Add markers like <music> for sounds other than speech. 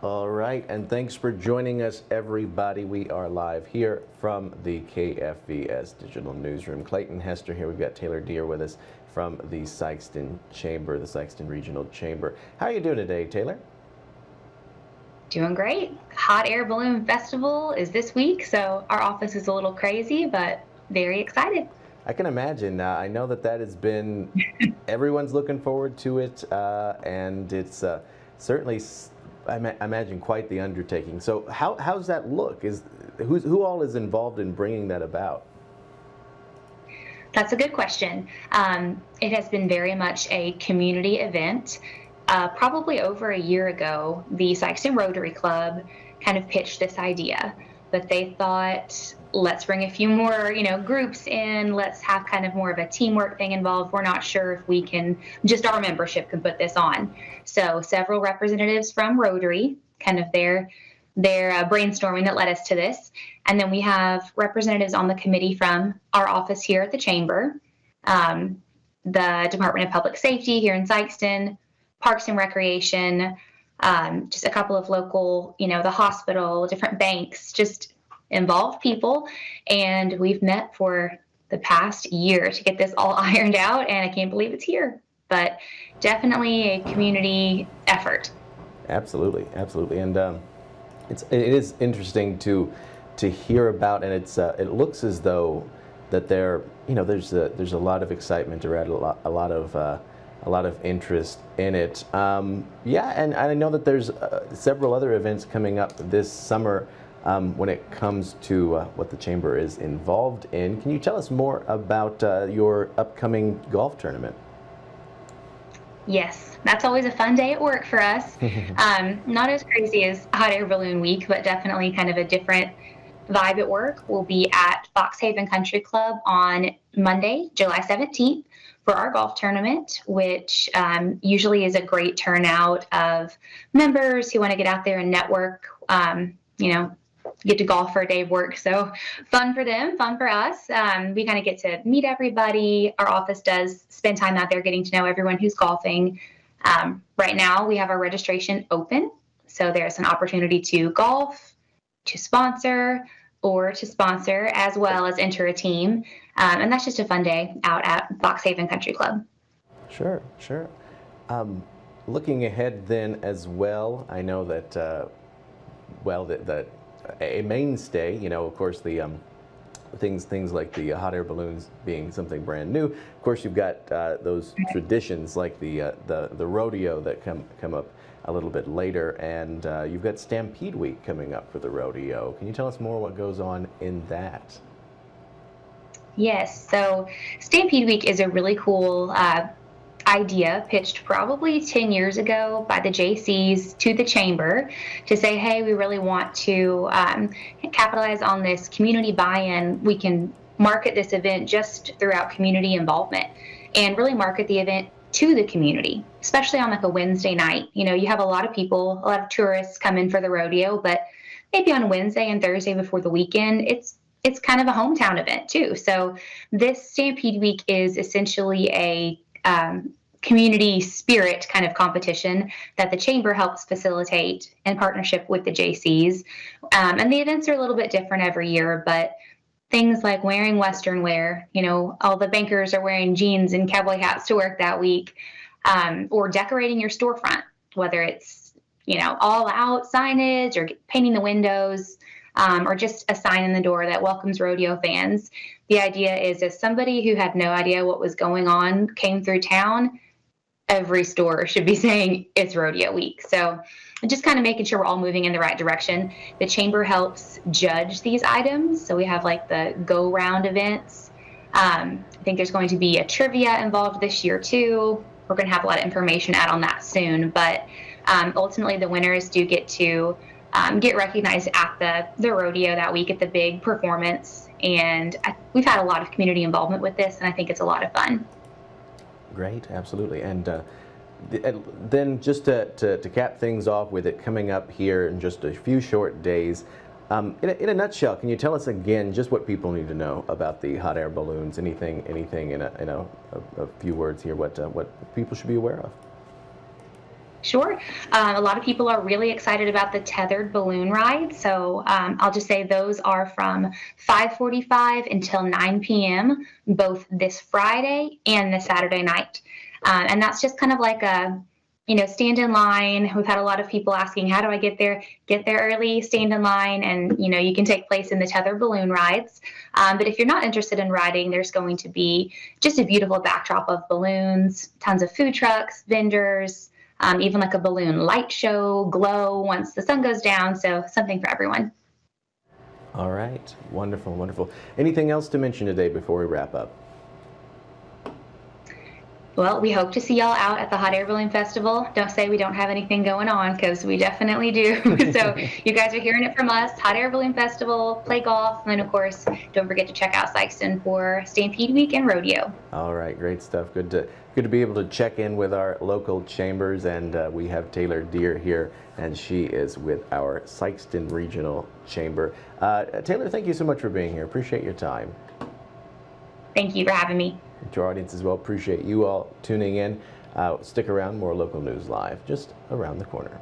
All right, and thanks for joining us, everybody. We are live here from the KFVS Digital Newsroom. Clayton Hester here. We've got Taylor Deere with us from the Sikeston Chamber, the Sikeston Regional Chamber. How are you doing today, Taylor? Doing great. Hot Air Balloon Festival is this week, so our office is a little crazy, but very excited. I can imagine. Uh, I know that that has been, <laughs> everyone's looking forward to it, uh, and it's uh, certainly, I, ma- imagine, quite the undertaking. So, how, how's that look? Is Who all is involved in bringing that about? That's a good question. Um, it has been very much a community event. Uh, probably over a year ago, the Sikeston Rotary Club kind of pitched this idea that they thought let's bring a few more you know groups in. Let's have kind of more of a teamwork thing involved. We're not sure if we can just our membership can put this on. So several representatives from rotary kind of their their uh, brainstorming that led us to this. And then we have representatives on the committee from our office here at the chamber um, the department of public safety here in Sikeston parks and recreation um, just a couple of local you know the hospital different banks just involve people. And we've met for the past year to get this all <laughs> ironed out, and I can't believe it's here. But definitely a community effort. Absolutely, absolutely, and um, it's it is interesting to to hear about, and it's uh, it looks as though that there you know there's a, there's a lot of excitement around a lot a lot of uh, a lot of interest in it. Um, yeah, and I know that there's uh, several other events coming up this summer um, when it comes to uh, what the Chamber is involved in. Can you tell us more about uh, your upcoming golf tournament? Yes, that's always a fun day at work for us. <laughs> um, not as crazy as Hot Air Balloon Week, but definitely kind of a different vibe at work. We'll be at Fox Haven Country Club on Monday, July 17th for our golf tournament, which um, usually is a great turnout of members who want to get out there and network. Um, you know, get to golf for a day of work. So fun for them, fun for us. Um, we kind of get to meet everybody. Our office does spend time out there getting to know everyone who's golfing. Um, right now, we have our registration open. So there's an opportunity to golf, to sponsor, or to sponsor, as well as enter a team. Um, and that's just a fun day out at Fox Haven Country Club. Sure, sure. Um, looking ahead then as well, I know that, uh, well, that, that a mainstay. You know, of course, the um, things things like the hot air balloons being something brand new. Of course, you've got uh, those traditions like the uh, the the rodeo that come come up a little bit later, and uh, you've got Stampede Week coming up for the rodeo. Can you tell us more what goes on in that? Yes, so Stampede Week is a really cool uh, idea pitched probably 10 years ago by the Jaycees to the chamber to say, hey, we really want to um, capitalize on this community buy in. We can market this event just throughout community involvement and really market the event to the community, especially on like a Wednesday night. You know, you have a lot of people, a lot of tourists come in for the rodeo, but maybe on Wednesday and Thursday before the weekend, it's it's kind of a hometown event too. So this Stampede Week is essentially a um, community spirit kind of competition that the chamber helps facilitate in partnership with the Jaycees. Um, and the events are a little bit different every year, but things like wearing Western wear, you know, all the bankers are wearing jeans and cowboy hats to work that week, um, or decorating your storefront, whether it's, you know, all out signage or painting the windows. Um, or just a sign in the door that welcomes rodeo fans. The idea is if somebody who had no idea what was going on came through town, every store should be <laughs> saying it's rodeo week. So just kind of making sure we're all moving in the right direction. The chamber helps judge these items. So we have like the go round events. Um, I think there's going to be a trivia involved this year too. We're going to have a lot of information out on that soon. But um, ultimately, the winners do get to um, get recognized at the, the rodeo that week at the big performance. And I, we've had a lot of community involvement with this, and I think it's a lot of fun. Great, absolutely. And uh, then just to, to, to, cap things off with it coming up here in just a few short days, um, in, a, in, a, nutshell, can you tell us again just what people need to know about the hot air balloons? Anything, anything in a, in a, a, a few words here, what, uh, what people should be aware of? Sure. Um, a lot of people are really excited about the tethered balloon ride. So um, I'll just say those are from 5:45 until 9 p.m. both this Friday and this Saturday night. Uh, and that's just kind of like a you know, stand in line. We've had a lot of people asking, how do I get there? Get there early, stand in line, and you know, you can take place in the tether balloon rides. Um, but if you're not interested in riding, there's going to be just a beautiful backdrop of balloons, tons of food trucks, vendors, um, even like a balloon light show, glow once the sun goes down. So something for everyone. All right, wonderful, wonderful. Anything else to mention today before we wrap up? Well, we hope to see y'all out at the Hot Air Balloon Festival. Don't say we don't have anything going on because we definitely do. <laughs> so <laughs> you guys are hearing it from us. Hot Air Balloon Festival, play golf, and then of course, don't forget to check out Sikeston for Stampede Week and Rodeo. All right, great stuff. Good to good to be able to check in with our local chambers, and uh, we have Taylor Deere here, and she is with our Sikeston Regional Chamber. Uh, Taylor, thank you so much for being here. Appreciate your time. Thank you for having me to our audience as well. Appreciate you all tuning in. Uh, stick around, more local news live just around the corner.